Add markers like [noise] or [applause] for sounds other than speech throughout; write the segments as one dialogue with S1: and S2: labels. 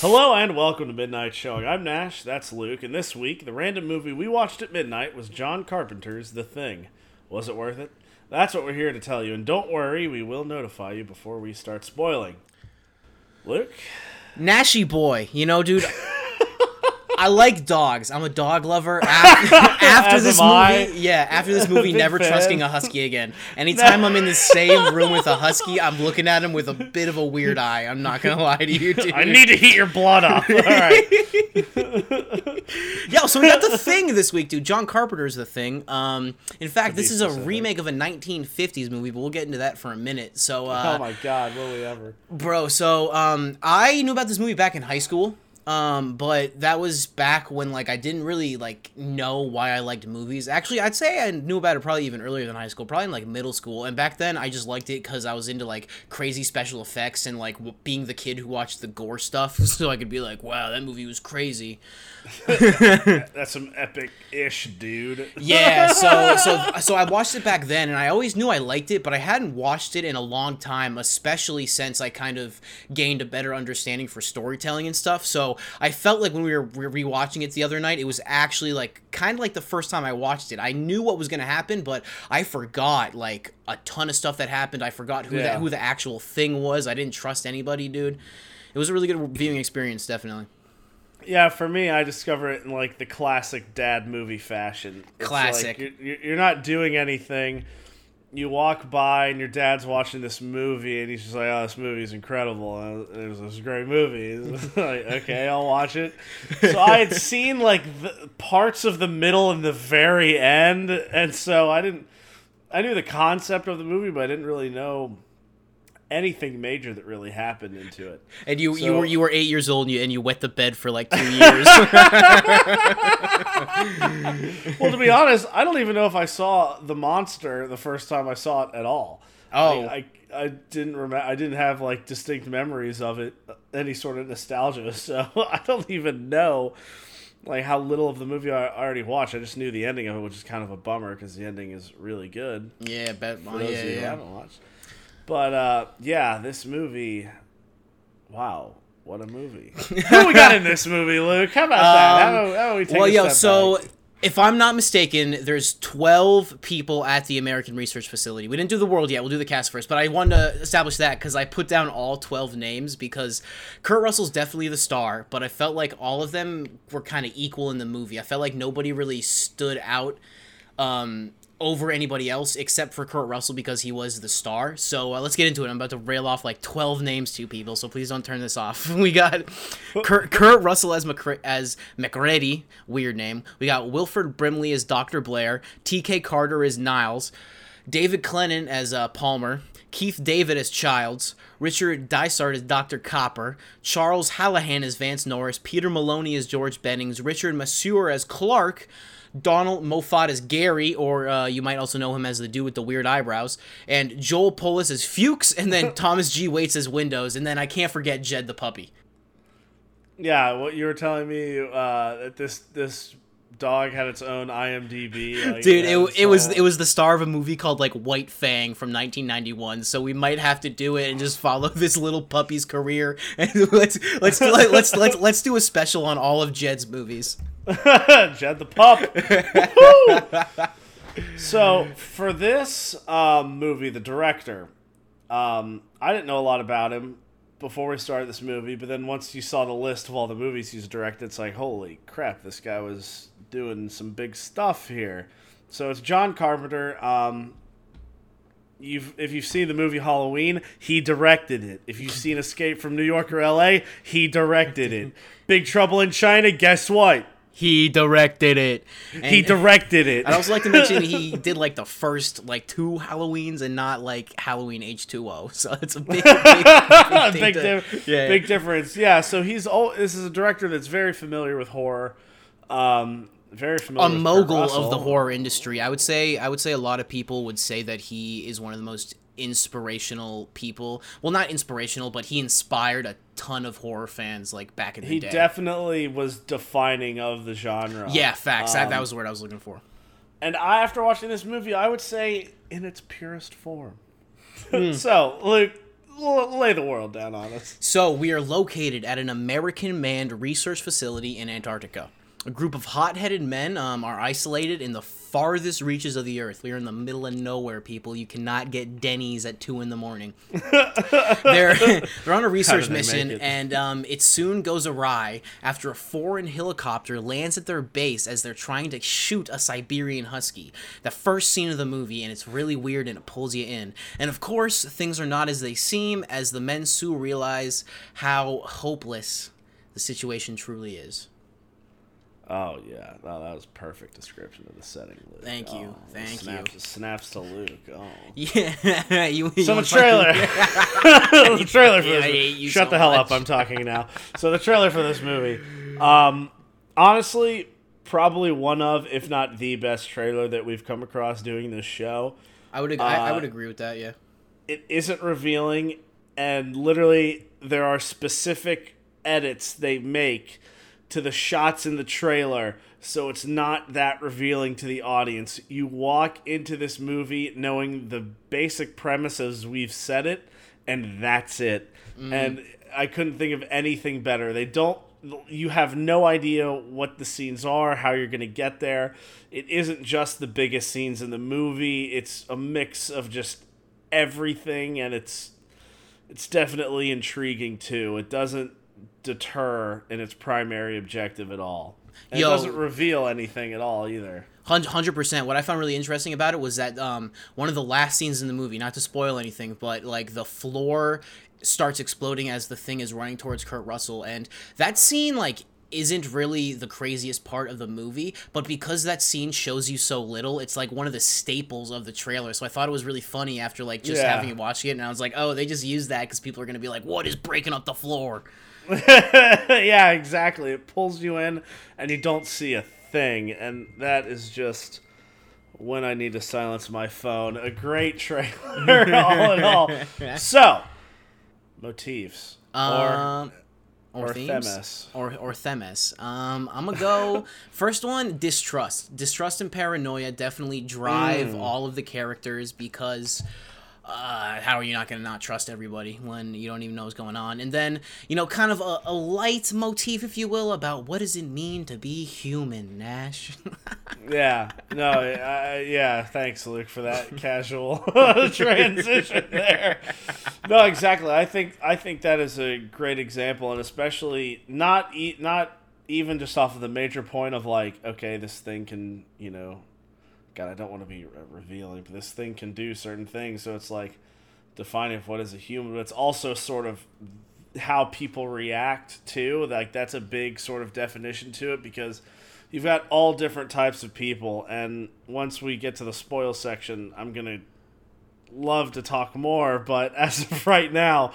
S1: Hello and welcome to Midnight Showing. I'm Nash, that's Luke, and this week the random movie we watched at midnight was John Carpenter's The Thing. Was it worth it? That's what we're here to tell you, and don't worry, we will notify you before we start spoiling. Luke?
S2: Nashy boy, you know, dude. I like dogs. I'm a dog lover. [laughs] After, after this movie,
S1: I.
S2: yeah, after this movie, [laughs] never
S1: fan.
S2: trusting a husky again. Anytime I'm in the same room with a husky, I'm looking at him with a bit of a weird eye. I'm not gonna lie to you, [laughs] dude.
S1: I need to heat your blood up. Alright.
S2: Yo, so we got the thing this week, dude. John Carpenter's the thing. Um, in fact, this is a remake of a 1950s movie, but we'll get into that for a minute. So, uh,
S1: oh my god, will we ever?
S2: Bro, so um I knew about this movie back in high school. Um, but that was back when like I didn't really like know why I liked movies. Actually, I'd say I knew about it probably even earlier than high school, probably in like middle school. And back then, I just liked it because I was into like crazy special effects and like w- being the kid who watched the gore stuff, [laughs] so I could be like, "Wow, that movie was crazy."
S1: That's some epic ish, dude. [laughs]
S2: Yeah, so so so I watched it back then, and I always knew I liked it, but I hadn't watched it in a long time, especially since I kind of gained a better understanding for storytelling and stuff. So I felt like when we were rewatching it the other night, it was actually like kind of like the first time I watched it. I knew what was gonna happen, but I forgot like a ton of stuff that happened. I forgot who
S1: Yeah.
S2: that who the actual thing was. I didn't trust anybody, dude. It was a really good viewing experience, definitely.
S1: Yeah, for me, I discover it in like the classic dad movie fashion. It's
S2: Classic.
S1: Like you're, you're not doing anything. You walk by and your dad's watching this movie, and he's just like, "Oh, this movie's incredible. Uh, It was, it was a great movie." [laughs] Like, okay, I'll watch it. So I had [laughs] seen like the parts of the middle and the very end, and so I didn't. I knew the concept of the movie, but I didn't really know anything major that really happened into it.
S2: And you you were you were eight years old and you and you wet the bed for like two years. [laughs] [laughs]
S1: Well, to be honest, I don't even know if I saw the monster the first time I saw it at all.
S2: Oh.
S1: I, I, I didn't remember. I didn't have like distinct memories of it, any sort of nostalgia. [laughs] So I don't even know like how little of the movie I already watched. I just knew the ending of it, which is kind of a bummer because the ending is really good.
S2: yeah, bet.
S1: For those
S2: yeah,
S1: of you who
S2: yeah.
S1: haven't watched, but uh, yeah, this movie. Wow, what a movie! [laughs] Who we got in this movie, Luke? How about that? How, how about we take
S2: Um, Well, yo, so
S1: back?
S2: if I'm not mistaken, there's 12 people at the American Research Facility. We didn't do the world yet. We'll do the cast first, but I wanted to establish that because I put down all 12 names because Kurt Russell's definitely the star, but I felt like all of them were kind of equal in the movie. I felt like nobody really stood out um, over anybody else except for Kurt Russell because he was the star. So uh, let's get into it. I'm about to rail off like 12 names to people, so please don't turn this off. [laughs] We got Kurt, Kurt Russell as McCre- as MacReady, weird name. We got Wilford Brimley as Dr. Blair, T.K. Carter as Niles, David Clennon as uh, Palmer, Keith David as Childs, Richard Dysart as Dr. Copper, Charles Hallahan as Vance Norris, Peter Maloney as George Bennings, Richard Masur as Clark, Donald Moffat as Gary, or uh, you might also know him as the dude with the weird eyebrows, and Joel Polis as Fuchs, and then [laughs] Thomas G. Waites as Windows, and then I can't forget Jed the puppy.
S1: Yeah, what you were telling me uh, that this this dog had its own IMDb. Like,
S2: Dude, it, it was it was the star of a movie called like White Fang from 1991. So we might have to do it and just follow [laughs] this little puppy's career. [laughs] And let's let's let, let's let's let's do a special on all of Jed's movies. [laughs]
S1: Jed the pup. So for this um, movie, the director, um, I didn't know a lot about him before we started this movie, but then once you saw the list of all the movies he's directed, it's like, holy crap, this guy was doing some big stuff here. So it's John Carpenter. Um, you've if you've seen the movie Halloween, he directed it. If you've seen Escape from New York or L.A., he directed it. [laughs] Big Trouble in China, guess what?
S2: He directed it. And,
S1: He directed it.
S2: I'd also like to mention he [laughs] did like the first like two Halloweens and not like Halloween H2O. [laughs] So it's a big, [laughs] big, big,
S1: big,
S2: to-
S1: dif-
S2: yeah.
S1: big difference. Yeah, so he's all. This is a director that's very familiar with horror. Um, very
S2: a
S1: familiar. with
S2: mogul of the horror industry. I would say I would say a lot of people would say that he is one of the most inspirational people. Well, not inspirational, but he inspired a ton of horror fans like back in the
S1: He
S2: day.
S1: He definitely was defining of the genre.
S2: yeah, facts. that, that
S1: Um,
S2: was the word I was looking for.
S1: And I, after watching this movie, I would say in its purest form. [laughs]
S2: Hmm.
S1: so, Luke, lay the world down on us.
S2: So, we are located at an American manned research facility in Antarctica. A group of hot headed men um, are isolated in the farthest reaches of the earth. We are in the middle of nowhere, people. You cannot get Denny's at 2 in the morning. [laughs] they're, [laughs] they're on a research mission,
S1: it?
S2: and um, it soon goes awry after a foreign helicopter lands at their base as they're trying to shoot a Siberian husky. The first scene of the movie, and it's really weird and it pulls you in. And of course, things are not as they seem as the men soon realize how hopeless the situation truly is.
S1: Oh yeah, oh, that was perfect description of the setting. Luke.
S2: Thank you,
S1: Oh,
S2: thank
S1: snaps,
S2: you.
S1: Snaps to Luke. Oh. [laughs]
S2: Yeah, [laughs] you.
S1: So
S2: you
S1: the trailer, [laughs] the trailer for
S2: Yeah,
S1: this. Movie. Shut
S2: so
S1: the hell
S2: much.
S1: up! I'm talking now. So the trailer for this movie, um, honestly, probably one of, if not the best trailer that we've come across doing this show.
S2: I would. ag- I, I
S1: Uh,
S2: would agree with that. Yeah.
S1: It isn't revealing, and literally there are specific edits they make to the shots in the trailer so it's not that revealing to the audience. You walk into this movie knowing the basic premises we've said it and that's it. Mm. And i couldn't think of anything better. They don't you have no idea what the scenes are how you're going to get there. It isn't just the biggest scenes in the movie. It's a mix of just everything and it's it's definitely intriguing too. It doesn't deter in its primary objective at all.
S2: Yo.
S1: it doesn't reveal anything at all either.
S2: Hundred percent. What I found really interesting about it was that um, one of the last scenes in the movie, not to spoil anything, but like the floor starts exploding as the thing is running towards Kurt Russell, and that scene like isn't really the craziest part of the movie, but because that scene shows you so little, it's like one of the staples of the trailer. So I thought it was really funny after like just
S1: Yeah.
S2: having it watched it, and I was like, oh, they just used that because people are gonna be like, what is breaking up the floor? [laughs]
S1: yeah, exactly. It pulls you in and you don't see a thing, and that is just when I need to silence my phone. A great trailer, [laughs] all in all. [laughs] So, motifs
S2: Um,
S1: or
S2: or,
S1: or
S2: themes?
S1: themis.
S2: or or themis. Um, I'm gonna go first one. Distrust, distrust, and paranoia definitely drive
S1: Mm.
S2: all of the characters because. Uh, how are you not gonna not trust everybody when you don't even know what's going on? And then you know, kind of a, a leitmotif, if you will, about what does it mean to be human, Nash. [laughs]
S1: Yeah, no, yeah. Thanks, Luke, for that [laughs] casual [laughs] transition there. No, exactly. I think I think that is a great example, and especially not e- not even just off of the major point of like, okay, this thing can, you know, God, I don't want to be revealing, but this thing can do certain things. So it's like defining what is a human, but it's also sort of how people react to. Like that's a big sort of definition to it because you've got all different types of people, and once we get to the spoil section, I'm gonna love to talk more. But as of [laughs] right now,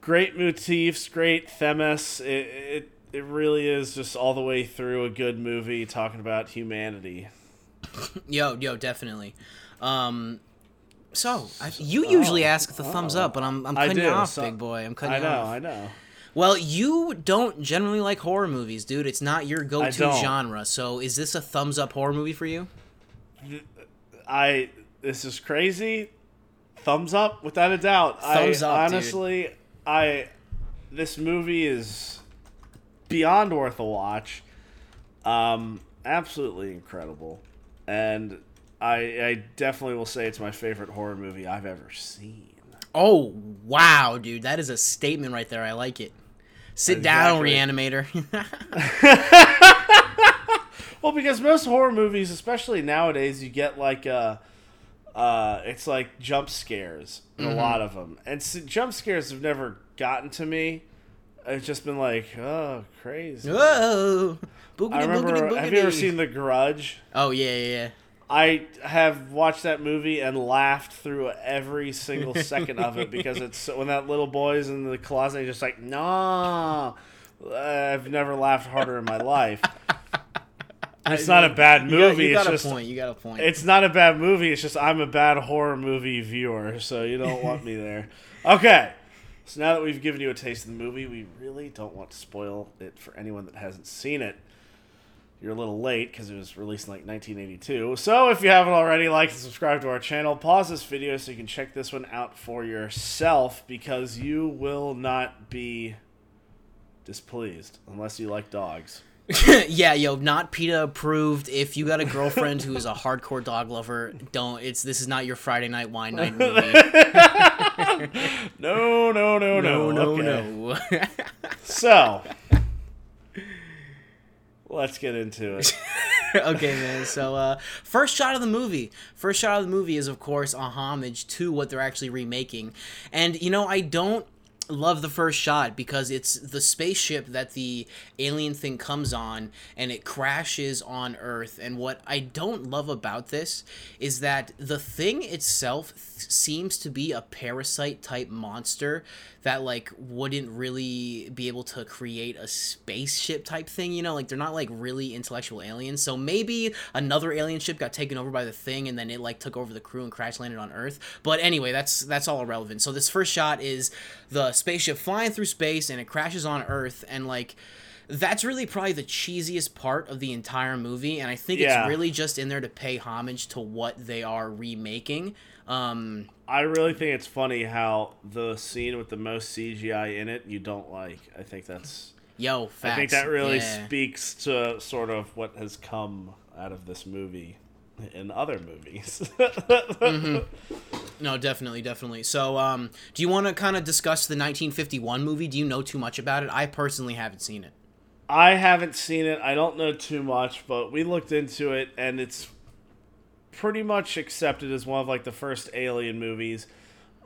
S1: great motifs, great themis. It, it it really is just all the way through a good movie talking about humanity. [laughs]
S2: yo, yo, definitely. Um, so I, you usually ask the thumbs up, but I'm I'm
S1: Oh,
S2: cutting
S1: do,
S2: you off,
S1: so-
S2: big boy. I'm cutting off.
S1: I
S2: you
S1: know,
S2: off.
S1: I know.
S2: Well, you don't generally like horror movies, dude. It's not your go-to genre. So, is this a thumbs up horror movie for you?
S1: I this is crazy. Thumbs up without a doubt.
S2: Thumbs
S1: I,
S2: up, dude.
S1: honestly, I this movie is beyond worth a watch. Um, absolutely incredible, and I I definitely will say it's my favorite horror movie I've ever seen.
S2: Oh, wow, dude. That is a statement right there. I like it. Sit down,
S1: Exactly.
S2: Reanimator. [laughs]
S1: Well, because most horror movies, especially nowadays, you get like uh uh, it's like jump scares in
S2: Mm-hmm.
S1: a lot of them, and s- jump scares have never gotten to me. It's just been like, oh, crazy.
S2: Whoa. Boogity,
S1: I remember.
S2: boogity, boogity.
S1: Have you ever seen The Grudge?
S2: Oh, yeah, yeah, yeah.
S1: I have watched that movie and laughed through every single second of it because it's when that little boy's in the closet, he's just like, nah. I've never laughed harder in my life. [laughs] It's not a bad
S2: You got,
S1: movie.
S2: you got
S1: it's
S2: a
S1: just
S2: point. You got a point.
S1: it's not a bad movie. It's just I'm a bad horror movie viewer, so you don't want me there. Okay. So now that we've given you a taste of the movie, we really don't want to spoil it for anyone that hasn't seen it. you're a little late because it was released in like 1982. So if you haven't already, like and subscribe to our channel. Pause this video so you can check this one out for yourself because you will not be displeased unless you like dogs. [laughs]
S2: yeah, yo, not PETA approved. If you got a girlfriend who is a hardcore dog lover, don't. It's this is not your Friday night wine night movie. [laughs]
S1: no, no, no, no,
S2: no, no,
S1: Okay.
S2: no. [laughs]
S1: So let's get into it.
S2: okay, man. So, uh, first shot of the movie. First shot of the movie is, of course, a homage to what they're actually remaking. And, you know, I don't love the first shot because it's the spaceship that the alien thing comes on and it crashes on Earth. And what I don't love about this is that the thing itself th- seems to be a parasite type monster that like wouldn't really be able to create a spaceship type thing you know? Like they're not like really intellectual aliens. So maybe another alien ship got taken over by the thing and then it like took over the crew and crash landed on earth. But anyway that's that's all irrelevant. So this first shot is the spaceship flying through space and it crashes on earth and like that's really probably the cheesiest part of the entire movie and i think
S1: Yeah.
S2: it's really just in there to pay homage to what they are remaking um
S1: I really think it's funny how the scene with the most CGI in it you don't like. I think that's
S2: yo facts.
S1: I think that really
S2: yeah.
S1: speaks to sort of what has come out of this movie in other movies.
S2: No, definitely, definitely. So, um, do you want to kind of discuss the 1951 movie? Do you know too much about it? I personally haven't seen it.
S1: I haven't seen it. I don't know too much, but we looked into it and it's pretty much accepted as one of like the first alien movies.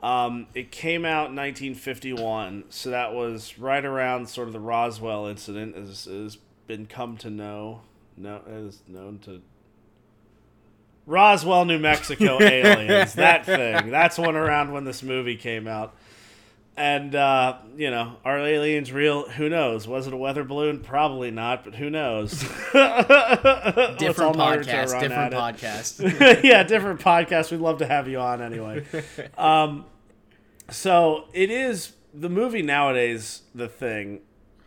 S1: Um, it came out in 1951, so that was right around sort of the Roswell incident, as has been come to know, no, as known to Roswell, New Mexico [laughs] aliens. that thing. That's one around when this movie came out. And uh, you know, are aliens real? Who knows? Was it a weather balloon? Probably not, but who knows? [laughs]
S2: Different podcast, different podcast. [laughs]
S1: yeah, different podcast. We'd love to have you on anyway. Um, so it is the movie nowadays. The thing,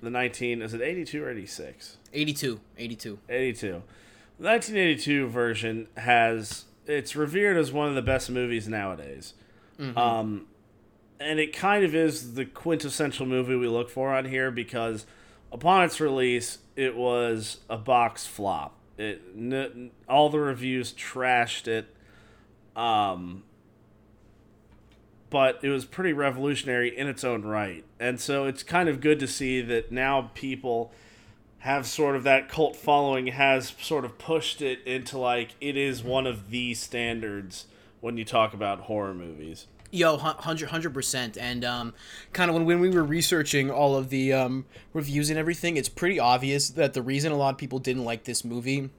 S1: the nineteen is it eighty two or eighty six?
S2: 82, 82.
S1: 82. The 1982 version has it's revered as one of the best movies nowadays. Um, and it kind of is the quintessential movie we look for on here because upon its release, it was a box flop. It n- all the reviews trashed it. Um, but it was pretty revolutionary in its own right. And so it's kind of good to see that now people have sort of that cult following has sort of pushed it into like it is one of the standards when you talk about horror movies.
S2: Yo, hun- 100 percent, and um, kind of when when we were researching all of the um, reviews and everything, it's pretty obvious that the reason a lot of people didn't like this movie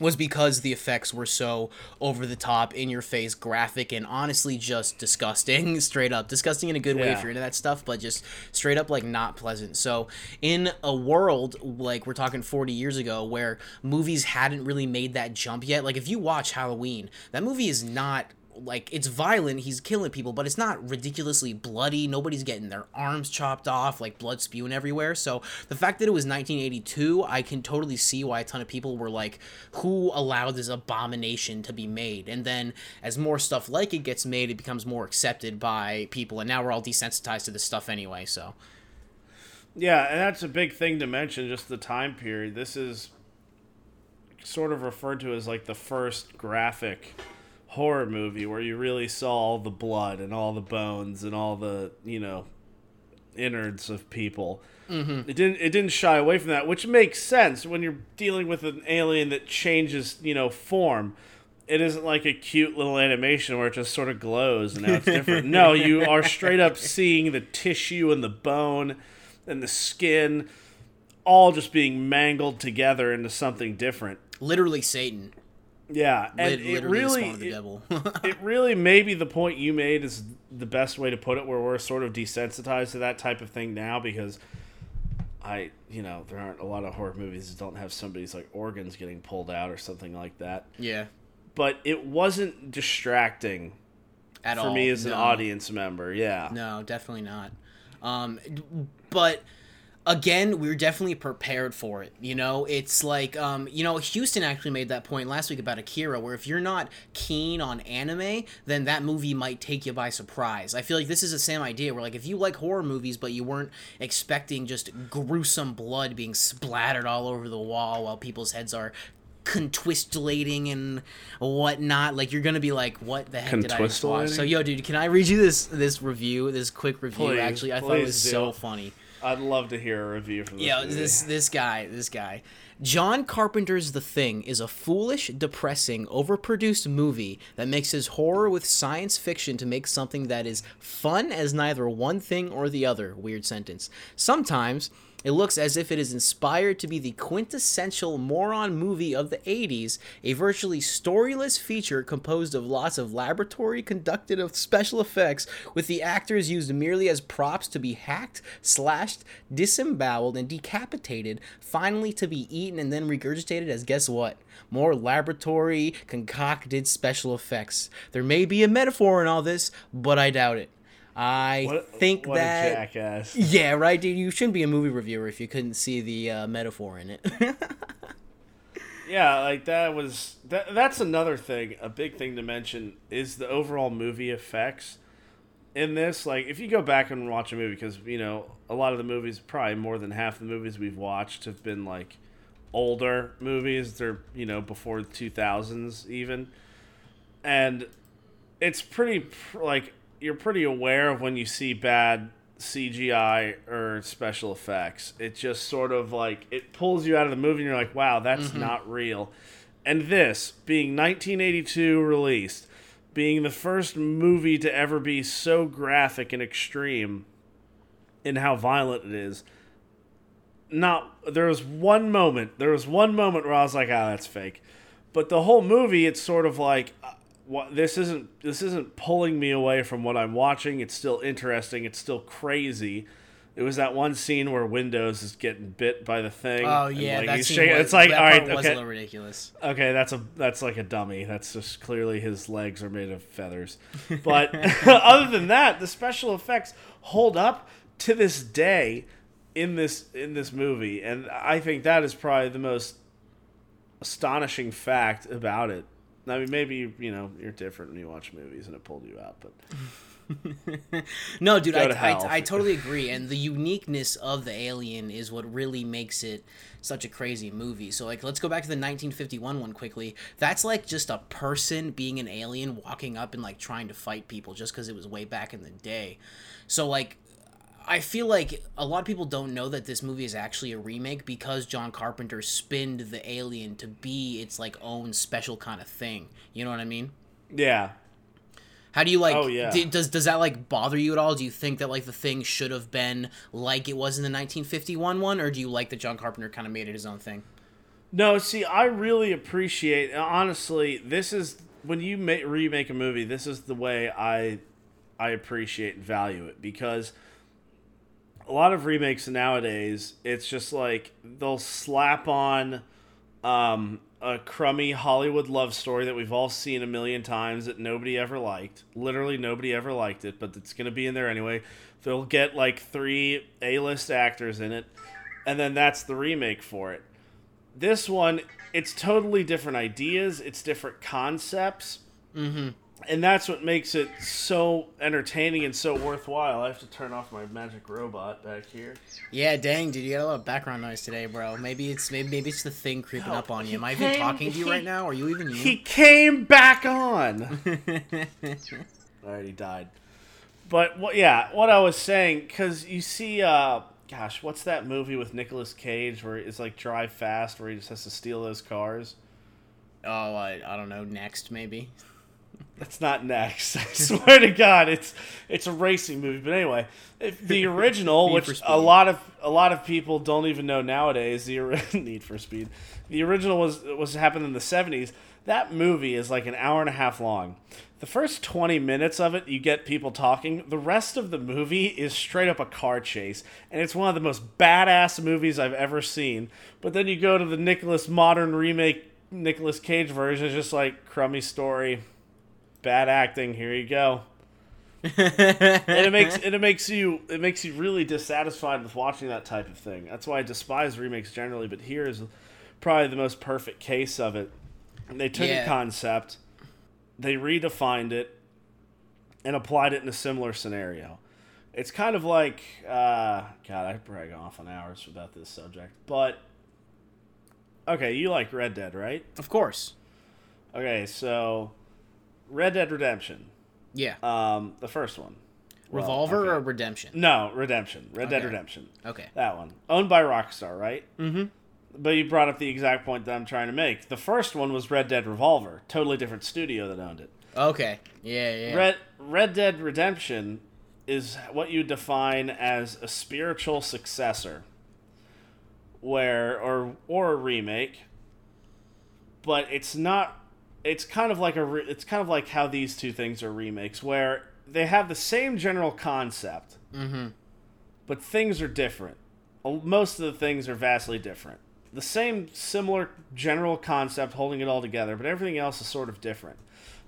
S2: was because the effects were so over the top, in your face, graphic, and honestly just disgusting. [laughs] Straight up, disgusting in a good way if you're into that stuff, but just straight up like not pleasant. So in a world like we're talking 40 years ago, where movies hadn't really made that jump yet, like if you watch Halloween, that movie is not like it's violent he's killing people but it's not ridiculously bloody nobody's getting their arms chopped off like blood spewing everywhere. So the fact that it was 1982 i can totally see why a ton of people were like who allowed this abomination to be made? And then as more stuff like it gets made it becomes more accepted by people and now we're all desensitized to this stuff anyway so.
S1: Yeah, and that's a big thing to mention, just the time period. This is sort of referred to as like the first graphic horror movie where you really saw all the blood and all the bones and all the, you know, innards of people. Mm-hmm. It didn't it didn't shy away from that, which makes sense when you're dealing with an alien that changes, you know, form. It isn't like a cute little animation where it just sort of glows and now it's different. no, [laughs] you are straight up seeing the tissue and the bone and the skin all just being mangled together into something different.
S2: literally satan
S1: Yeah, and
S2: Lit-
S1: it really
S2: spawn of the
S1: it,
S2: devil [laughs]
S1: it [laughs] really maybe the point you made is the best way to put it where we're sort of desensitized to that type of thing now because I, you know, there aren't a lot of horror movies that don't have somebody's like organs getting pulled out or something like that.
S2: yeah
S1: But it wasn't distracting
S2: at all
S1: for
S2: all
S1: me as an audience member. Yeah.
S2: No, definitely not. Um, but again we're definitely prepared for it you know? It's like um you know houston actually made that point last week about akira where if you're not keen on anime then that movie might take you by surprise. I feel like this is the same idea where like if you like horror movies but you weren't expecting just gruesome blood being splattered all over the wall while people's heads are contwistulating and whatnot like you're gonna be like what the heck did i just watch? So yo dude can i read you this this review this quick review
S1: Please,
S2: actually? I thought it was
S1: please
S2: so funny
S1: I'd love to hear a review from this.
S2: yeah,
S1: movie.
S2: this this guy, this guy. John Carpenter's The Thing is a foolish, depressing, overproduced movie that mixes horror with science fiction to make something that is fun as neither one thing or the other. Weird sentence. Sometimes it looks as if it is inspired to be the quintessential moron movie of the 80s, a virtually storyless feature composed of lots of laboratory conducted of special effects, with the actors used merely as props to be hacked, slashed, disemboweled, and decapitated, finally to be eaten and then regurgitated as guess what? More laboratory concocted special effects. There may be a metaphor in all this, but I doubt it. I
S1: What-
S2: think
S1: what a
S2: that
S1: jackass.
S2: yeah, right, dude. You shouldn't be a movie reviewer if you couldn't see the uh, metaphor in it. [laughs]
S1: Yeah, like that was that. That's another thing. A big thing to mention is the overall movie effects in this. Like, if you go back and watch a movie, because you know a lot of the movies, probably more than half the movies we've watched have been like older movies. They're you know before two thousands even, and it's pretty like you're pretty aware of when you see bad CGI or special effects. It just sort of like it pulls you out of the movie and you're like, "Wow, that's not real." And this being 1982 released, being the first movie to ever be so graphic and extreme in how violent it is. Not there was one moment, there was one moment where I was like, "Ah, that's fake." But the whole movie it's sort of like what this isn't this isn't pulling me away from what I'm watching. It's still interesting. It's still crazy. It was that one scene where Windows is getting bit by the thing.
S2: oh yeah,
S1: like,
S2: that scene was,
S1: It's like all right,
S2: was a little ridiculous.
S1: okay, that's a that's like a dummy. That's just clearly his legs are made of feathers. [laughs] But [laughs] other than that, the special effects hold up to this day in this in this movie, and I think that is probably the most astonishing fact about it. I mean, maybe you know you're different when you watch movies and it pulled you out, but [laughs]
S2: No, dude, I. I, I totally agree. And the uniqueness of the alien is what really makes it such a crazy movie. So, like, let's go back to the 1951 one quickly. That's like just a person being an alien walking up and like trying to fight people just because it was way back in the day. So, like, I feel like a lot of people don't know that this movie is actually a remake because John Carpenter spinned the alien to be its like own special kind of thing. You know what I mean?
S1: yeah,
S2: How do you like?
S1: Oh, yeah.
S2: d- does does that like bother you at all? Do you think that like the thing should have been like it was in the 1951 one, or do you like that John Carpenter kind of made it his own thing?
S1: No, see, I really appreciate. Uh, honestly, this is when you ma- remake a movie. This is the way I, I appreciate and value it because a lot of remakes nowadays, it's just like they'll slap on um, a crummy Hollywood love story that we've all seen a million times that nobody ever liked. Literally, nobody ever liked it, but it's going to be in there anyway. They'll get like three A-list actors in it, and then that's the remake for it this one it's totally different ideas it's different concepts mm-hmm. And that's what makes it so entertaining and so worthwhile i have to turn off my magic robot back here
S2: Yeah, dang, dude, you got a lot of background noise today, bro. Maybe it's maybe maybe it's the thing creeping up on you. Am I even
S1: came-
S2: talking to you right
S1: he-
S2: now? Are you even you?
S1: he came back on [laughs] already died but what yeah what i was saying because you see uh gosh what's that movie with Nicolas cage where it's like drive fast where he just has to steal those cars
S2: oh, I, I don't know. Next, maybe.
S1: That's not next. [laughs] I swear to God, it's it's a racing movie. But anyway, the [laughs] original, which a lot of a lot of people don't even know nowadays, the [laughs] Need for Speed, the original was was happened in the seventies. That movie is like an hour and a half long. The first twenty minutes of it, you get people talking. The rest of the movie is straight up a car chase, and it's one of the most badass movies I've ever seen. But then you go to the Nicolas modern remake. Nicolas Cage version is just like crummy story, bad acting. Here you go. [laughs] and it makes and it makes you it makes you really dissatisfied with watching that type of thing. That's why I despise remakes generally, but here is probably the most perfect case of it. They took
S2: Yeah.
S1: a concept, they redefined it, and applied it in a similar scenario. It's kind of like uh, God, I brag off on hours about this subject, but okay, you like Red Dead, right?
S2: of course.
S1: Okay, so Red Dead Redemption,
S2: Yeah.
S1: um, the first one. Well,
S2: Revolver
S1: okay.
S2: or Redemption?
S1: No, Redemption. Red Dead Redemption.
S2: Okay.
S1: That one. Owned by Rockstar, right?
S2: Mm-hmm.
S1: But you brought up the exact point that I'm trying to make. The first one was Red Dead Revolver. Totally different studio that owned it.
S2: Okay. Yeah, yeah.
S1: Red Red Dead Redemption is what you define as a spiritual successor. Where or or a remake. But it's not it's kind of like a re, it's kind of like how these two things are remakes where they have the same general concept.
S2: Mm-hmm.
S1: but things are different. Most of the things are vastly different. The same similar general concept holding it all together, but everything else is sort of different.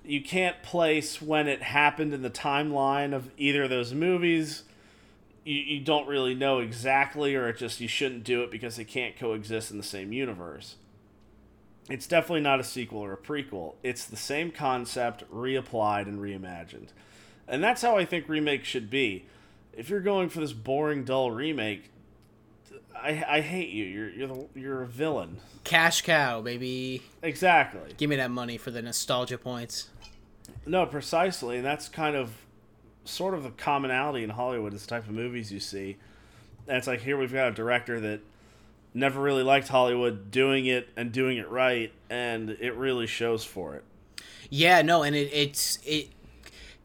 S1: You can't place when it happened in the timeline of either of those movies. You, you don't really know exactly, or it just you shouldn't do it because they can't coexist in the same universe. It's definitely not a sequel or a prequel. It's the same concept reapplied and reimagined. And that's how I think remakes should be if you're going for this boring, dull remake, I, I hate you. You're you're the, you're a villain.
S2: Cash cow, baby.
S1: Exactly.
S2: Give me that money for the nostalgia points.
S1: No, precisely, and that's kind of sort of the commonality in Hollywood. Is the type of movies you see. And it's like here we've got a director that never really liked Hollywood doing it and doing it right, and it really shows for it.
S2: Yeah, no, and it, it's it.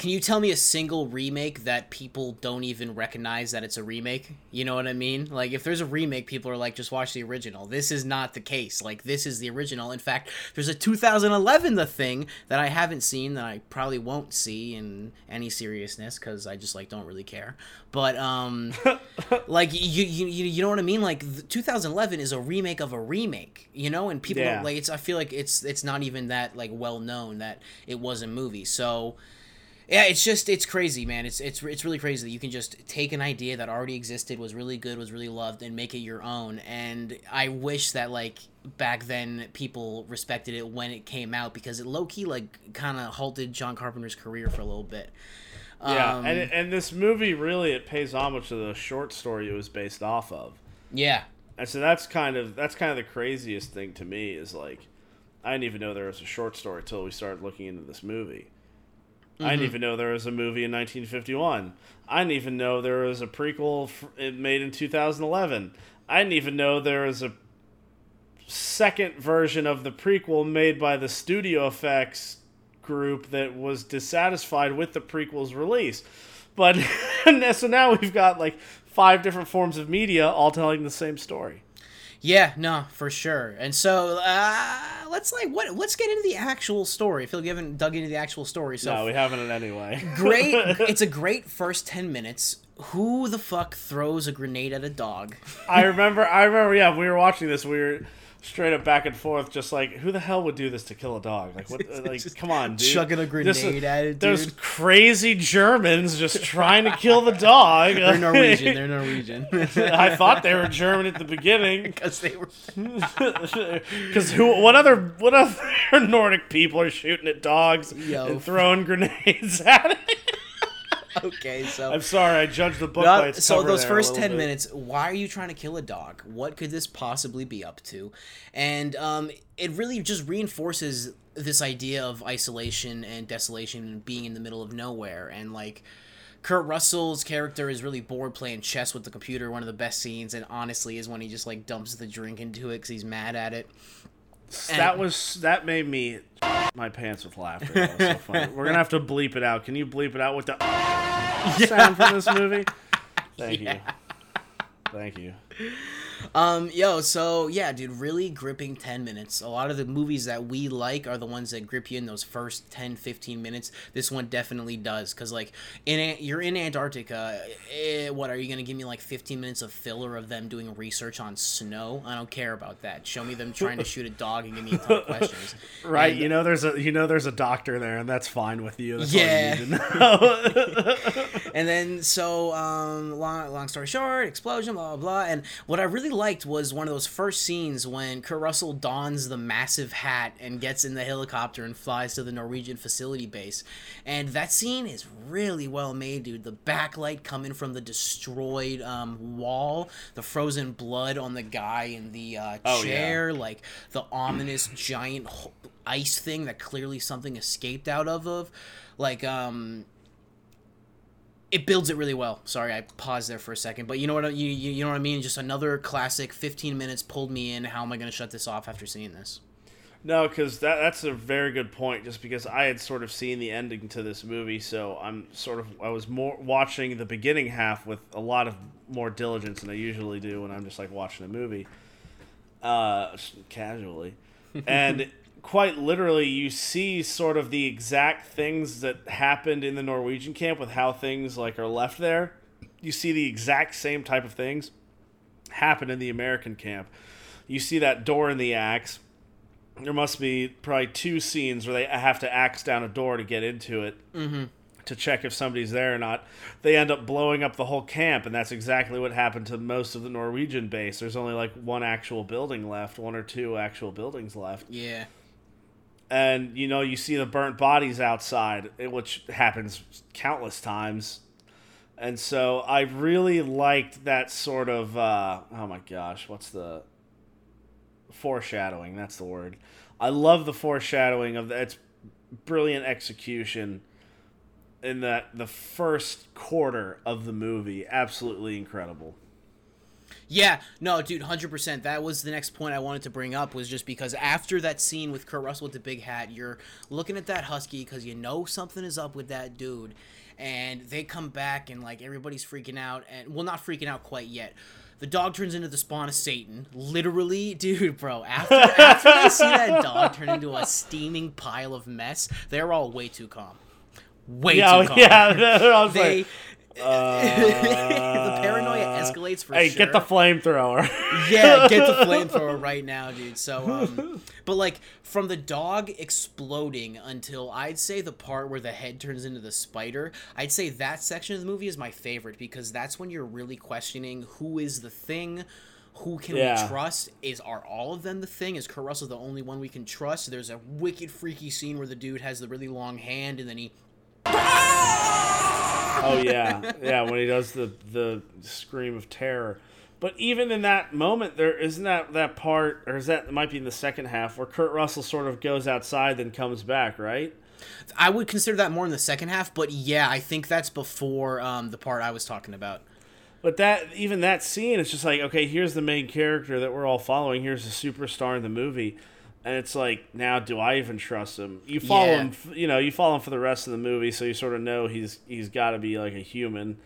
S2: Can you tell me a single remake that people don't even recognize that it's a remake? You know what I mean? Like if there's a remake, people are like, just watch the original. This is not the case. Like this is the original. In fact, there's a 2011 The Thing that I haven't seen that I probably won't see in any seriousness because I just like don't really care. But um, [laughs] like you you you you know what I mean? Like the 2011 is a remake of a remake. You know, and people
S1: Yeah.
S2: don't like it's. I feel like it's it's not even that like well known that it was a movie. So yeah, it's just it's crazy, man. It's it's it's really crazy that you can just take an idea that already existed, was really good, was really loved, and make it your own. And I wish that like back then people respected it when it came out because it low key like kind of halted John Carpenter's career for a little bit.
S1: Yeah,
S2: Um,
S1: and and this movie really it pays homage to the short story it was based off of.
S2: yeah,
S1: And so that's kind of that's kind of the craziest thing to me is like I didn't even know there was a short story till we started looking into this movie. I didn't mm-hmm. even know there was a movie in 1951. I didn't even know there was a prequel made in 2011. I didn't even know there was a second version of the prequel made by the studio effects group that was dissatisfied with the prequel's release. But [laughs] so now we've got like five different forms of media all telling the same story.
S2: Yeah, no, for sure. And so uh, let's like what let's get into the actual story. I feel like we haven't dug into the actual story. So
S1: No, we haven't in any way. [laughs]
S2: great it's a great first 10 minutes who the fuck throws a grenade at a dog
S1: I remember. I remember. Yeah, we were watching this. We were straight up back and forth, just like, who the hell would do this to kill a dog? Like, what? [laughs] Uh, like,
S2: Just
S1: come on, dude.
S2: chucking a
S1: This-
S2: grenade at it,
S1: Those
S2: dude.
S1: crazy Germans just trying to kill the dog.
S2: they're [laughs] norwegian they're norwegian
S1: I thought they were German at the beginning. [laughs]
S2: because they were
S1: Because who? What other? What other Nordic people are shooting at dogs
S2: Yo.
S1: and throwing grenades at it? [laughs]
S2: okay so
S1: I'm sorry, I judged the book
S2: Not-
S1: by its
S2: so those first 10
S1: bit.
S2: minutes why are you trying to kill a dog what could this possibly be up to and um, it really just reinforces this idea of isolation and desolation and being in the middle of nowhere and like Kurt Russell's character is really bored playing chess with the computer. One of the best scenes, and honestly, is when he just like dumps the drink into it because he's mad at it.
S1: That was that made me my pants with laughter. That was so [laughs] funny. We're gonna have to bleep it out. Can you bleep it out with the [laughs] sound from this movie? Thank
S2: Yeah.
S1: you. Thank you.
S2: Um, yo, so yeah, dude, really gripping 10 minutes. A lot of the movies that we like are the ones that grip you in those first 10, 15 minutes. This one definitely does, because, like, in you're in Antarctica. Eh, what, are you to give me, like, 15 minutes of filler of them doing research on snow? I don't care about that. Show me them trying to shoot a dog and give me a ton of questions. [laughs]
S1: Right,
S2: And-
S1: you know there's a you know there's a doctor there, and that's fine with you. That's all you [laughs]
S2: Yeah.
S1: need to know.
S2: and then so um long long story short explosion blah blah blah and what i really liked was one of those first scenes when kurt russell dons the massive hat and gets in the helicopter and flies to the norwegian facility base and that scene is really well made dude the backlight coming from the destroyed um, wall the frozen blood on the guy in the uh,
S1: Oh, yeah.
S2: chair like the ominous giant ice thing that clearly something escaped out of of like um it builds it really well. Sorry, I paused there for a second, but you know what I- you you, you know what I mean. Just another classic. Fifteen minutes pulled me in. How am I going to shut this off after seeing this?
S1: No, because that that's a very good point. Just because I had sort of seen the ending to this movie, so I'm sort of I was more watching the beginning half with a lot of more diligence than I usually do when I'm just like watching a movie, uh, casually, [laughs] and quite literally you see sort of the exact things that happened in the Norwegian camp with how things like are left there. You see the exact same type of things happen in the American camp. You see that door in the axe there must be probably two scenes where they have to axe down a door to get into it
S2: Mm-hmm.
S1: to check if somebody's there or not. They end up blowing up the whole camp, and that's exactly what happened to most of the Norwegian base. There's only like one actual building left, one or two actual buildings left.
S2: Yeah.
S1: And you know, you see the burnt bodies outside, eh, which happens countless times. And so I really liked that sort of uh, oh my gosh, what's the foreshadowing? That's the word. I love the foreshadowing of that. It's brilliant execution in that the first quarter of the movie. Absolutely incredible.
S2: Yeah, no, dude, hundred percent. That was the next point I wanted to bring up was just because after that scene with Kurt Russell with the big hat, you're looking at that husky because you know something is up with that dude, and they come back and like everybody's freaking out, and well, not freaking out quite yet. The dog turns into the spawn of Satan. Literally, [laughs] dude, bro. After after they see that [laughs] dog turn into a steaming pile of mess, they're all way too calm. Way
S1: Yeah,
S2: too oh, calm.
S1: yeah. [laughs]
S2: They.
S1: like, [laughs]
S2: the paranoia escalates for
S1: hey,
S2: sure
S1: get the flamethrower. [laughs]
S2: yeah, get the [laughs] flamethrower right now, dude. So, um, but like from the dog exploding until I'd say the part where the head turns into the spider, I'd say that section of the movie is my favorite because that's when you're really questioning who is the thing. Who can
S1: Yeah.
S2: we trust? Is are all of them the thing? Is Kurt Russell the only one we can trust? There's a wicked freaky scene where the dude has the really long hand and then he [laughs]
S1: Oh yeah, yeah. When he does the the scream of terror, but even in that moment, there isn't that that part, or is that it might be in the second half where Kurt Russell sort of goes outside then comes back, right?
S2: I would consider that more in the second half, but yeah, I think that's before um, the part I was talking about.
S1: But that even that scene, it's just like okay, here's the main character that we're all following. Here's the superstar in the movie, and it's like now, do I even trust him? You follow
S2: Yeah.
S1: him, you know, you follow him for the rest of the movie, so you sort of know he's he's got to be like a human.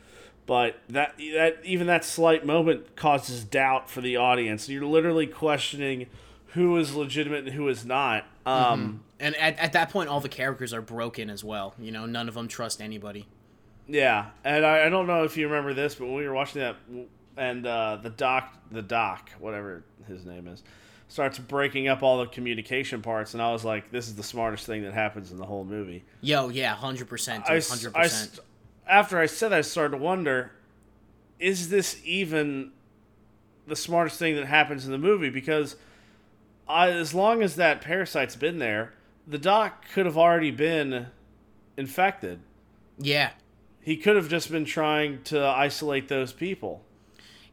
S1: But that that even that slight moment causes doubt for the audience. You're literally questioning who is legitimate and who is not. Um,
S2: And at, at that point, all the characters are broken as well. You know, none of them trust anybody.
S1: Yeah, and I, I don't know if you remember this, but when we were watching that, and uh, the doc, the doc, whatever his name is, starts breaking up all the communication parts, and I was like, "This is the smartest thing that happens in the whole movie."
S2: Yo, yeah, hundred percent,
S1: I,
S2: dude,
S1: s-
S2: hundred
S1: I
S2: percent.
S1: after I said that, I started to wonder, is this even the smartest thing that happens in the movie? Because I, as long as that parasite's been there, the doc could have already been infected.
S2: Yeah,
S1: He could have just been trying to isolate those people.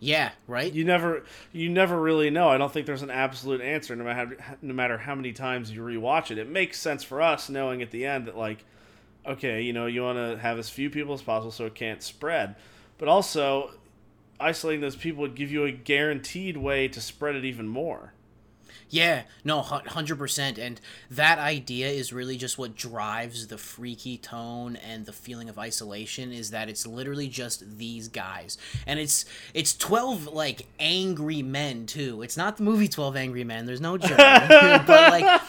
S2: Yeah, right.
S1: You never, you never really know. I don't think there's an absolute answer, no matter no matter how many times you rewatch it. It makes sense for us knowing at the end that like, okay, you know, you want to have as few people as possible so it can't spread, but also isolating those people would give you a guaranteed way to spread it even more.
S2: Yeah, no, hundred percent, and that idea is really just what drives the freaky tone and the feeling of isolation. Is that it's literally just these guys, and it's it's twelve like angry men too. It's not the movie Twelve Angry Men. There's no joke, [laughs] but like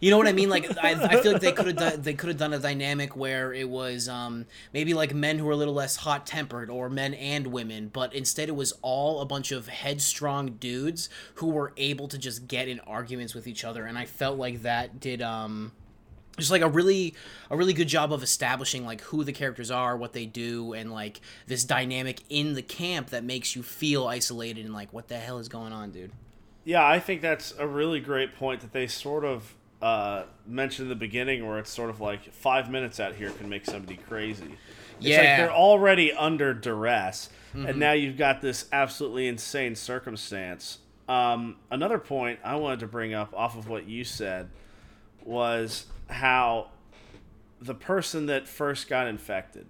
S2: you know what I mean? Like I, I [laughs] feel like they could have done they could have done a dynamic where it was um, maybe like men who were a little less hot tempered or men and women, but instead it was all a bunch of headstrong dudes who were able to just get in arguments with each other, and I felt like that did um just like a really a really good job of establishing like who the characters are what they do and like this dynamic in the camp that makes you feel isolated and like what the hell is going on dude
S1: yeah i think that's a really great point that they sort of uh, mentioned in the beginning, where it's sort of like five minutes out here can make somebody crazy. It's
S2: yeah.
S1: like they're already under duress,
S2: Mm-hmm.
S1: and now you've got this absolutely insane circumstance. Um, another point I wanted to bring up off of what you said was how the person that first got infected.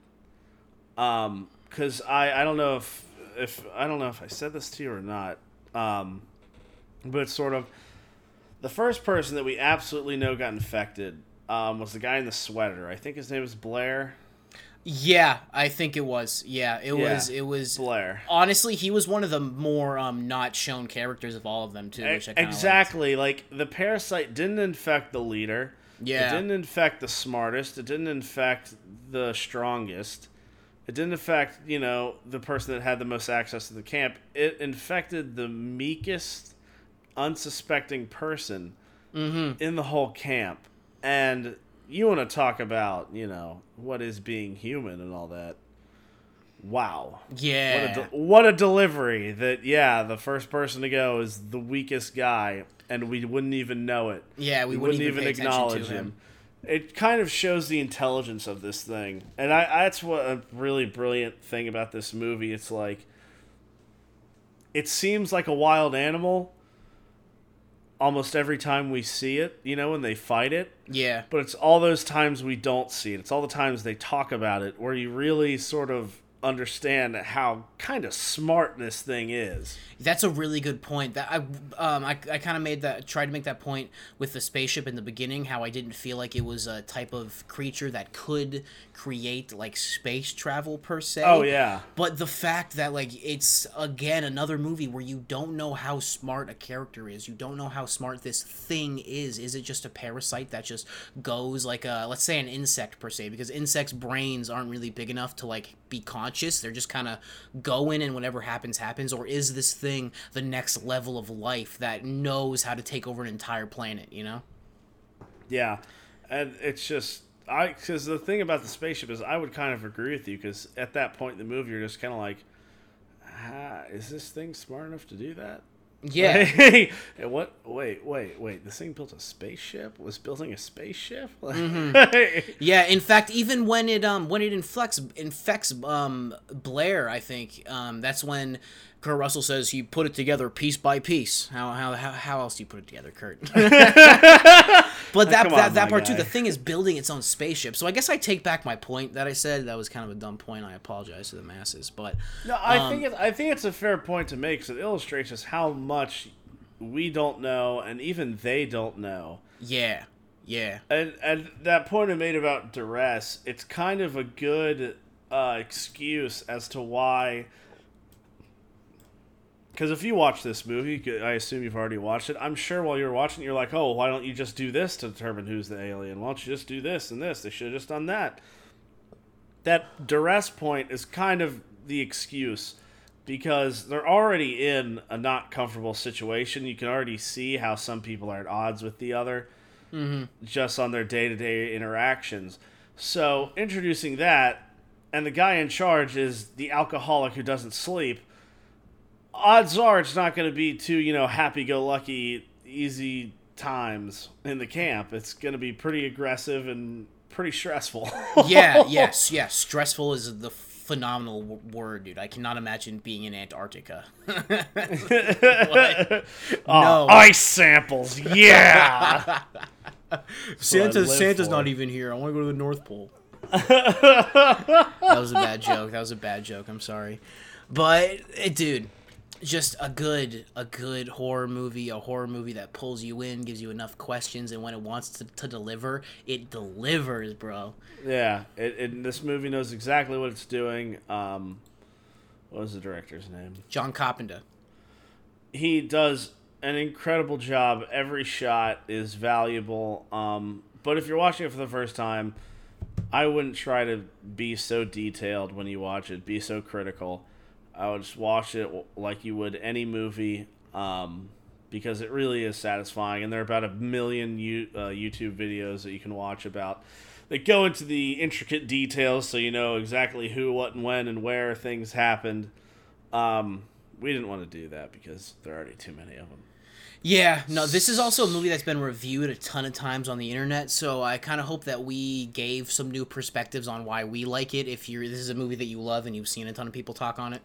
S1: Um, because I I don't know if if I don't know if I said this to you or not. Um, but sort of the first person that we absolutely know got infected um, was the guy in the sweater. I think his name was Blair.
S2: Yeah, I think it was. Yeah, it
S1: Yeah.
S2: was. It was.
S1: Blair.
S2: Honestly, he was one of the more um, not shown characters of all of them too. Which I kinda liked.
S1: exactly. Like the parasite didn't infect the leader.
S2: Yeah.
S1: It didn't infect the smartest. It didn't infect the strongest. It didn't affect, you know, the person that had the most access to the camp. It infected the meekest, unsuspecting person
S2: Mm-hmm.
S1: in the whole camp. And you want to talk about, you know, what is being human and all that. Wow.
S2: Yeah.
S1: What a, de- what a delivery that, yeah, the first person to go is the weakest guy, and we wouldn't even know it.
S2: yeah, we,
S1: We
S2: wouldn't,
S1: wouldn't even
S2: attention
S1: acknowledge
S2: to
S1: him. It kind of shows the intelligence of this thing. And I, that's what a really brilliant thing about this movie. It's like, it seems like a wild animal almost every time we see it, you know, when they fight it.
S2: Yeah.
S1: But it's all those times we don't see it. It's all the times they talk about it where you really sort of understand how kind of smart this thing is.
S2: That's a really good point. That I um I, I kind of made that tried to make that point with the spaceship in the beginning. How I didn't feel like it was a type of creature that could create like space travel per se.
S1: Oh yeah.
S2: But the fact that like it's again another movie where you don't know how smart a character is. You don't know how smart this thing is. Is it just a parasite that just goes like a let's say an insect per se because insects brains aren't really big enough to like be conscious. They're just kind of going and whatever happens happens or is this thing the next level of life that knows how to take over an entire planet, you know?
S1: Yeah, and it's just I because the thing about the spaceship is I would kind of agree with you because at that point in the movie you're just kind of like, ah, is this thing smart enough to do that?
S2: Yeah. [laughs]
S1: What? Wait, wait, wait. This thing built a spaceship? Was building a spaceship? [laughs]
S2: Yeah, in fact, even when it um when it inflects infects um Blair, I think um that's when Kurt Russell says he put it together piece by piece. How how how, how else do you put it together, Kurt? [laughs] but that
S1: come
S2: that,
S1: on,
S2: that
S1: my
S2: part too, the thing is building its own spaceship. So I guess I take back my point that I said. That was kind of a dumb point. I apologize to the masses, but
S1: No, I
S2: Um,
S1: think it, I think it's a fair point to make because it illustrates just how much we don't know, and even they don't know.
S2: yeah, yeah,
S1: And and that point I made about duress, it's kind of a good uh, excuse as to why. Because if you watch this movie, I assume you've already watched it. I'm sure while you're watching, it, you're like, "Oh, why don't you just do this to determine who's the alien? Why don't you just do this and this? They should have just done that." That duress point is kind of the excuse because they're already in a not comfortable situation. You can already see how some people are at odds with the other mm-hmm. just on their day to day interactions. So introducing that, and the guy in charge is the alcoholic who doesn't sleep. Odds are it's not going to be too you know happy go lucky easy times in the camp. It's going to be pretty aggressive and pretty stressful. [laughs]
S2: yeah, yes, [laughs] yes. Stressful is the phenomenal w- word, dude. I cannot imagine being in Antarctica. [laughs] What?
S1: Oh,
S2: No.
S1: ice samples, yeah.
S2: Santa, Santa's
S1: for.
S2: not even here. I want to go to the North Pole. that was a bad joke. That was a bad joke. I'm sorry, but eh, dude, just a good a good horror movie a horror movie that pulls you in gives you enough questions and when it wants to, to deliver it delivers bro
S1: Yeah, it, it, this movie knows exactly what it's doing. Um, what was the director's name?
S2: john carpenter
S1: He does an incredible job. Every shot is valuable. Um, but if you're watching it for the first time, I wouldn't try to be so detailed when you watch it. Be so critical. I would just watch it like you would any movie. Um, because it really is satisfying, and there are about a million U, uh, YouTube videos that you can watch about that go into the intricate details, so you know exactly who, what, and when, and where things happened. Um, we didn't want to do that because there are already too many of them.
S2: Yeah, no, this is also a movie that's been reviewed a ton of times on the internet, so I kind of hope that we gave some new perspectives on why we like it. If you're this is a movie that you love and you've seen a ton of people talk on it.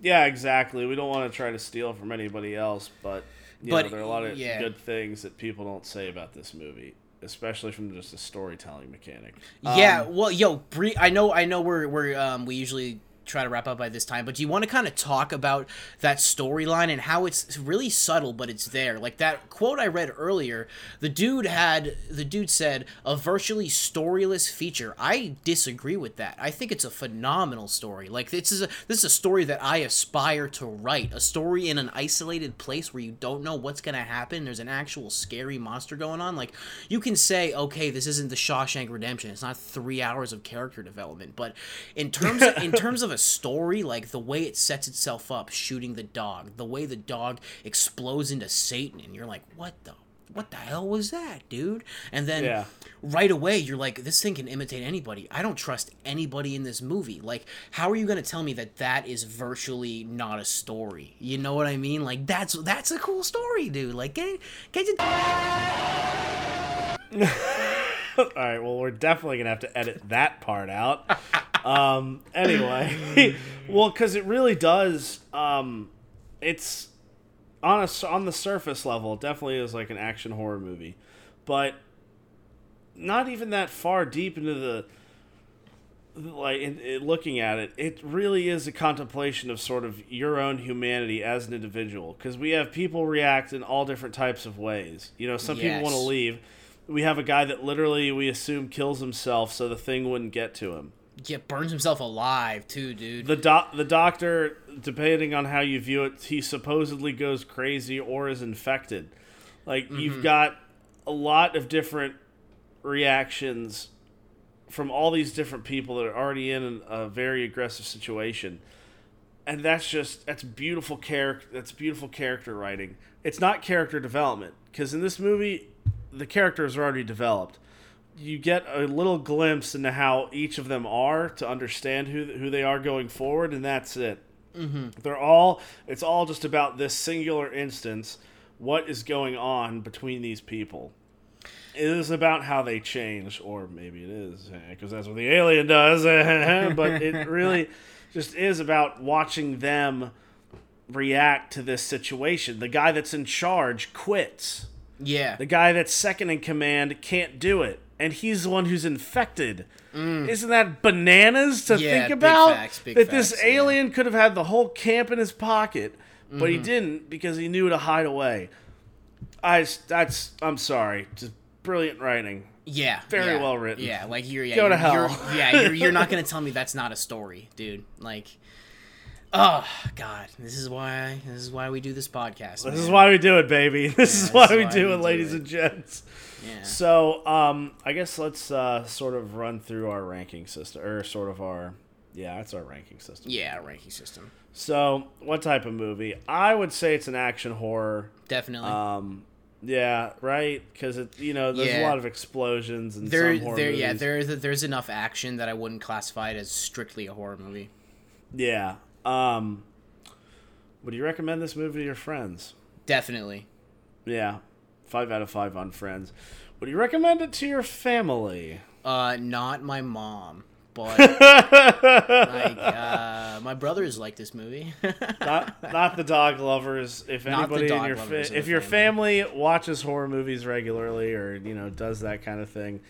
S1: Yeah, exactly. We don't want to try to steal from anybody else, but you
S2: But,
S1: know, there are a lot of
S2: yeah.
S1: good things that people don't say about this movie, especially from just a storytelling mechanic.
S2: yeah,
S1: Um,
S2: well, yo, Bree, I know, I know, we're we're um, we usually try to wrap up by this time, but do you want to kind of talk about that storyline and how it's really subtle, but it's there? Like that quote I read earlier, the dude had the dude said a virtually storyless feature. I disagree with that. I think it's a phenomenal story. Like this is a this is a story that I aspire to write. A story in an isolated place where you don't know what's gonna happen. There's an actual scary monster going on. Like you can say, okay, this isn't the Shawshank Redemption. It's not three hours of character development, but in terms of, in [laughs] terms of a story, like the way it sets itself up, shooting the dog, the way the dog explodes into Satan, and you're like, what the what the hell was that, dude? And then
S1: Yeah.
S2: right away you're like, this thing can imitate anybody. I don't trust anybody in this movie. Like, how are you gonna tell me that that is virtually not a story? You know what I mean? Like that's that's a cool story, dude. Like, get get you. [laughs]
S1: All right, well, we're definitely gonna have to edit that part out. [laughs] um, anyway, [laughs] well, because it really does. Um, it's on a on the surface level, it definitely is like an action horror movie, but not even that far deep into the like in, in looking at it, it really is a contemplation of sort of your own humanity as an individual. Because we have people react in all different types of ways. You know, some people want to leave. We have a guy that literally we assume kills himself so the thing wouldn't get to him.
S2: Yeah, burns himself alive too, dude.
S1: The doc, the doctor, depending on how you view it, he supposedly goes crazy or is infected. Like
S2: Mm-hmm.
S1: you've got a lot of different reactions from all these different people that are already in a very aggressive situation, and that's just that's beautiful character. That's beautiful character writing. It's not character development because in this movie, the characters are already developed you get a little glimpse into how each of them are to understand who who they are going forward, and that's it. Mm-hmm. They're all. It's all just about this singular instance. What is going on between these people? It is about how they change, or maybe it is because that's what the alien does. [laughs] but it [laughs] really just is about watching them react to this situation. The guy that's in charge quits.
S2: yeah,
S1: The guy that's second in command can't do it, and he's the one who's infected. Isn't that bananas to
S2: Mm. Yeah,
S1: think
S2: big
S1: about?
S2: facts, big
S1: that this
S2: facts, yeah.
S1: alien could have had the whole camp in his pocket, but
S2: Mm-hmm.
S1: he didn't because he knew to hide away. I that's I'm sorry, just brilliant writing.
S2: yeah,
S1: very
S2: yeah,
S1: well written.
S2: Yeah, like you're yeah,
S1: Go to
S2: you're, you're-
S1: hell.
S2: yeah, you're, you're not [laughs] gonna tell me that's not a story, dude. Like, oh god, this is why this is why we do this podcast.
S1: This is why we do it, baby. [laughs] This is
S2: Yeah,
S1: why we
S2: why
S1: do it,
S2: do
S1: ladies
S2: it.
S1: and gents.
S2: Yeah.
S1: So, um, I guess let's uh, sort of run through our ranking system, or sort of our, yeah, that's our ranking system.
S2: Yeah, ranking system.
S1: So, what type of movie? I would say it's an action horror.
S2: Definitely.
S1: Um, yeah, right, because it, you know, there's a lot of explosions and
S2: there,
S1: some horror
S2: there, yeah,
S1: movies.
S2: there's there's enough action that I wouldn't classify it as strictly a horror movie.
S1: yeah. Um, would you recommend this movie to your friends?
S2: Definitely.
S1: Yeah, five out of five on Friends. Would you recommend it to your family?
S2: Uh, not my mom, but [laughs] like uh, my brothers like this movie. [laughs]
S1: not not the dog lovers. If anybody in your fa- if your
S2: family.
S1: family watches horror movies regularly or you know does that kind of thing,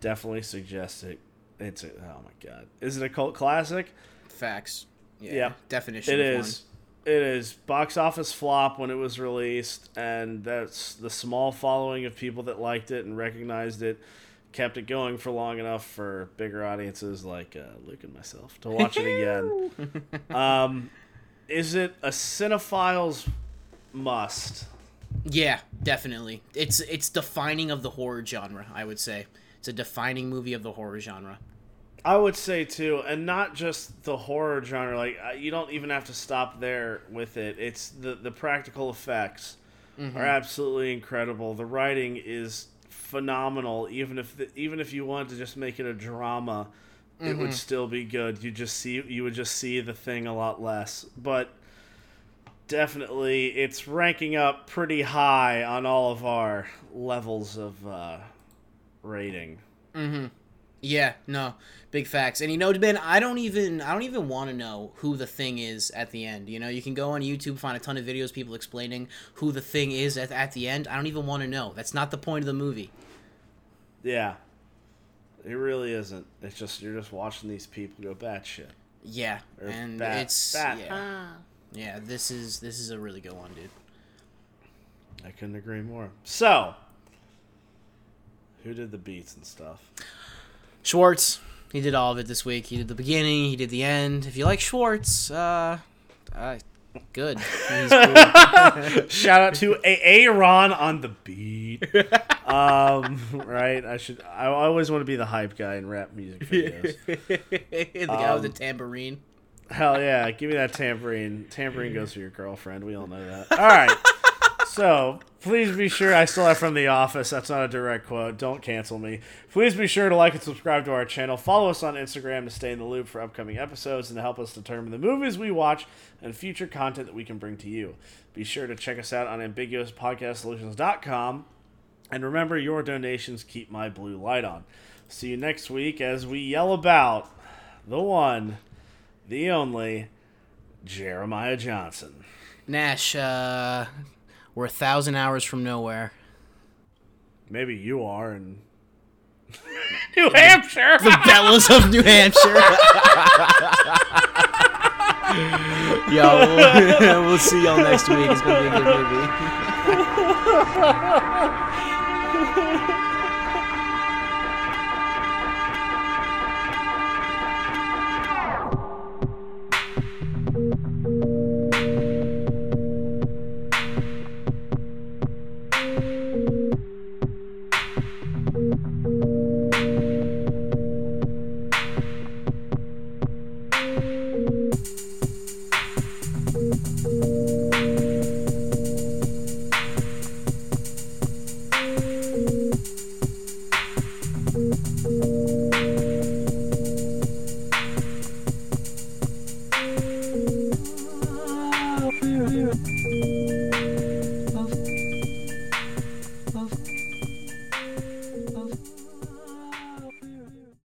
S1: definitely suggest it. It's a, oh my god, is it a cult classic?
S2: Facts. Yeah. Definition.
S1: It
S2: of
S1: is. It is box office flop when it was released, and that's the small following of people that liked it and recognized it kept it going for long enough for bigger audiences like uh, Luke and myself to watch it again. [laughs] um, is it a cinephile's must?
S2: Yeah, definitely. It's it's defining of the horror genre. I would say it's a defining movie of the horror genre.
S1: I would say too, and not just the horror genre. Like uh, you don't even have to stop there with it. It's the the practical effects
S2: Mm-hmm.
S1: are absolutely incredible. The writing is phenomenal. Even if the, even if you wanted to just make it a drama, it
S2: Mm-hmm.
S1: would still be good. You just see you would just see the thing a lot less. But definitely, it's ranking up pretty high on all of our levels of uh, rating.
S2: Yeah, no, big facts. And you know, Ben, I don't even I don't even want to know who the thing is at the end. You know, you can go on YouTube find a ton of videos people explaining who the thing is at, at the end. I don't even want to know. That's not the point of the movie.
S1: Yeah. It really isn't. It's just you're just watching these people go batshit.
S2: Yeah,
S1: Or
S2: and
S1: bat-
S2: it's
S1: bat-
S2: yeah, yeah. This is this is a really good one, dude.
S1: I couldn't agree more. So, who did the beats and stuff?
S2: Schwartz, he did all of it this week. He did the beginning, he did the end. If you like Schwartz, uh, uh good. He's cool. [laughs]
S1: Shout out to Aaron on the beat. [laughs] um, right? I should. I always want to be the hype guy in rap music [laughs] videos.
S2: the guy with the
S1: Um,
S2: tambourine.
S1: Hell yeah! Give me that tambourine. Tambourine goes for your girlfriend. We all know that. All right. So please be sure I still have from The Office. That's not a direct quote. Don't cancel me. Please be sure to like and subscribe to our channel. Follow us on Instagram to stay in the loop for upcoming episodes and to help us determine the movies we watch and future content that we can bring to you. Be sure to check us out on ambiguouspodcastsolutions.com. And remember, your donations keep my blue light on. See you next week as we yell about the one, the only, Jeremiah Johnson.
S2: Nash, uh, we're a thousand hours from nowhere.
S1: Maybe you are in [laughs] New Hampshire.
S2: The Bellows of New Hampshire. [laughs] Yo, we'll, [laughs] we'll see y'all next week. It's gonna be a good movie.